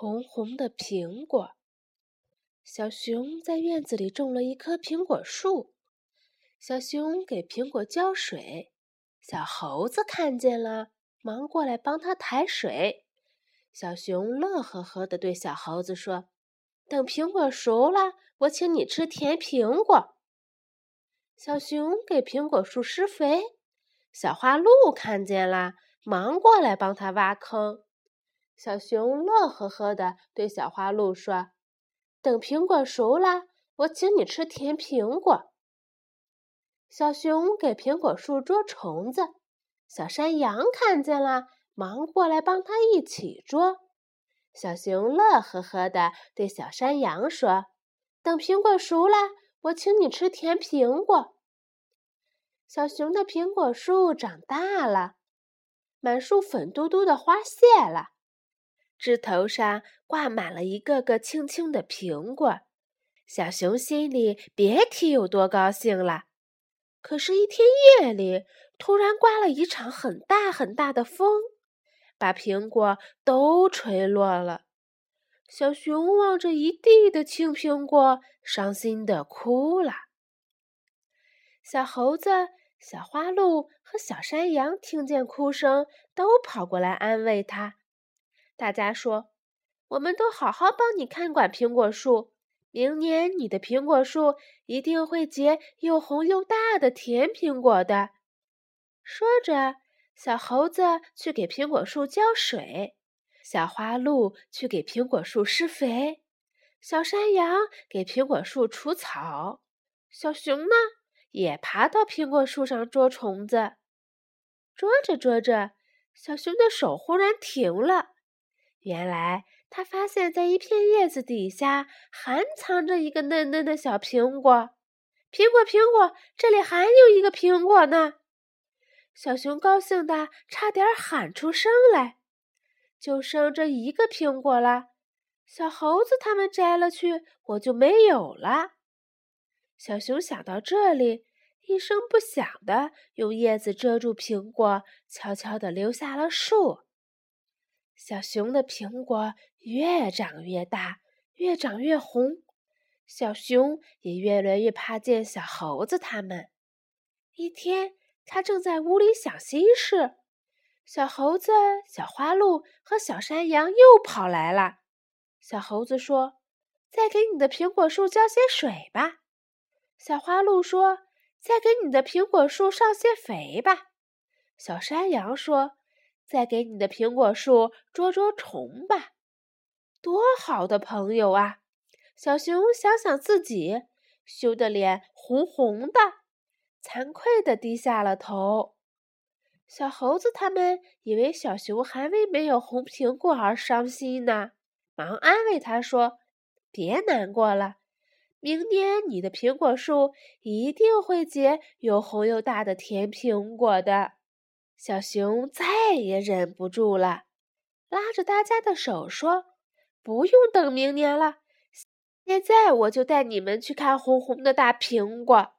红红的苹果。小熊在院子里种了一棵苹果树，小熊给苹果浇水。小猴子看见了，忙过来帮他抬水。小熊乐呵呵地对小猴子说：“等苹果熟了，我请你吃甜苹果。”小熊给苹果树施肥。小花鹿看见了，忙过来帮他挖坑。小熊乐呵呵地对小花鹿说：“等苹果熟了，我请你吃甜苹果。”小熊给苹果树捉虫子。小山羊看见了，忙过来帮他一起捉。小熊乐呵呵地对小山羊说：“等苹果熟了，我请你吃甜苹果。”小熊的苹果树长大了，满树粉嘟嘟的花谢了。枝头上挂满了一个个青青的苹果，小熊心里别提有多高兴了。可是，一天夜里，突然刮了一场很大很大的风，把苹果都吹落了。小熊望着一地的青苹果，伤心的哭了。小猴子、小花鹿和小山羊听见哭声，都跑过来安慰它。大家说：“我们都好好帮你看管苹果树，明年你的苹果树一定会结又红又大的甜苹果的。”说着，小猴子去给苹果树浇水，小花鹿去给苹果树施肥，小山羊给苹果树除草，小熊呢也爬到苹果树上捉虫子。捉着捉着，小熊的手忽然停了。原来，他发现，在一片叶子底下还藏着一个嫩嫩的小苹果。苹果，苹果，这里还有一个苹果呢！小熊高兴的差点喊出声来。就剩这一个苹果了，小猴子他们摘了去，我就没有了。小熊想到这里，一声不响的用叶子遮住苹果，悄悄地溜下了树。小熊的苹果越长越大，越长越红。小熊也越来越怕见小猴子他们。一天，他正在屋里想心事，小猴子、小花鹿和小山羊又跑来了。小猴子说：“再给你的苹果树浇些水吧。”小花鹿说：“再给你的苹果树上些肥吧。”小山羊说。再给你的苹果树捉捉虫吧，多好的朋友啊！小熊想想自己，羞得脸红红的，惭愧的低下了头。小猴子他们以为小熊还为没有红苹果而伤心呢，忙安慰他说：“别难过了，明年你的苹果树一定会结又红又大的甜苹果的。”小熊再也忍不住了，拉着大家的手说：“不用等明年了，现在我就带你们去看红红的大苹果。”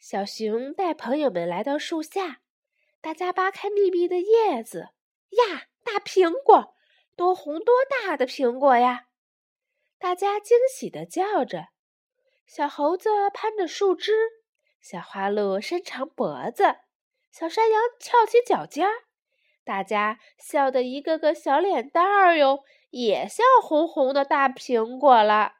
小熊带朋友们来到树下，大家扒开密密的叶子，呀，大苹果，多红多大的苹果呀！大家惊喜地叫着。小猴子攀着树枝，小花鹿伸长脖子。小山羊翘起脚尖儿，大家笑得一个个小脸蛋儿哟，也像红红的大苹果了。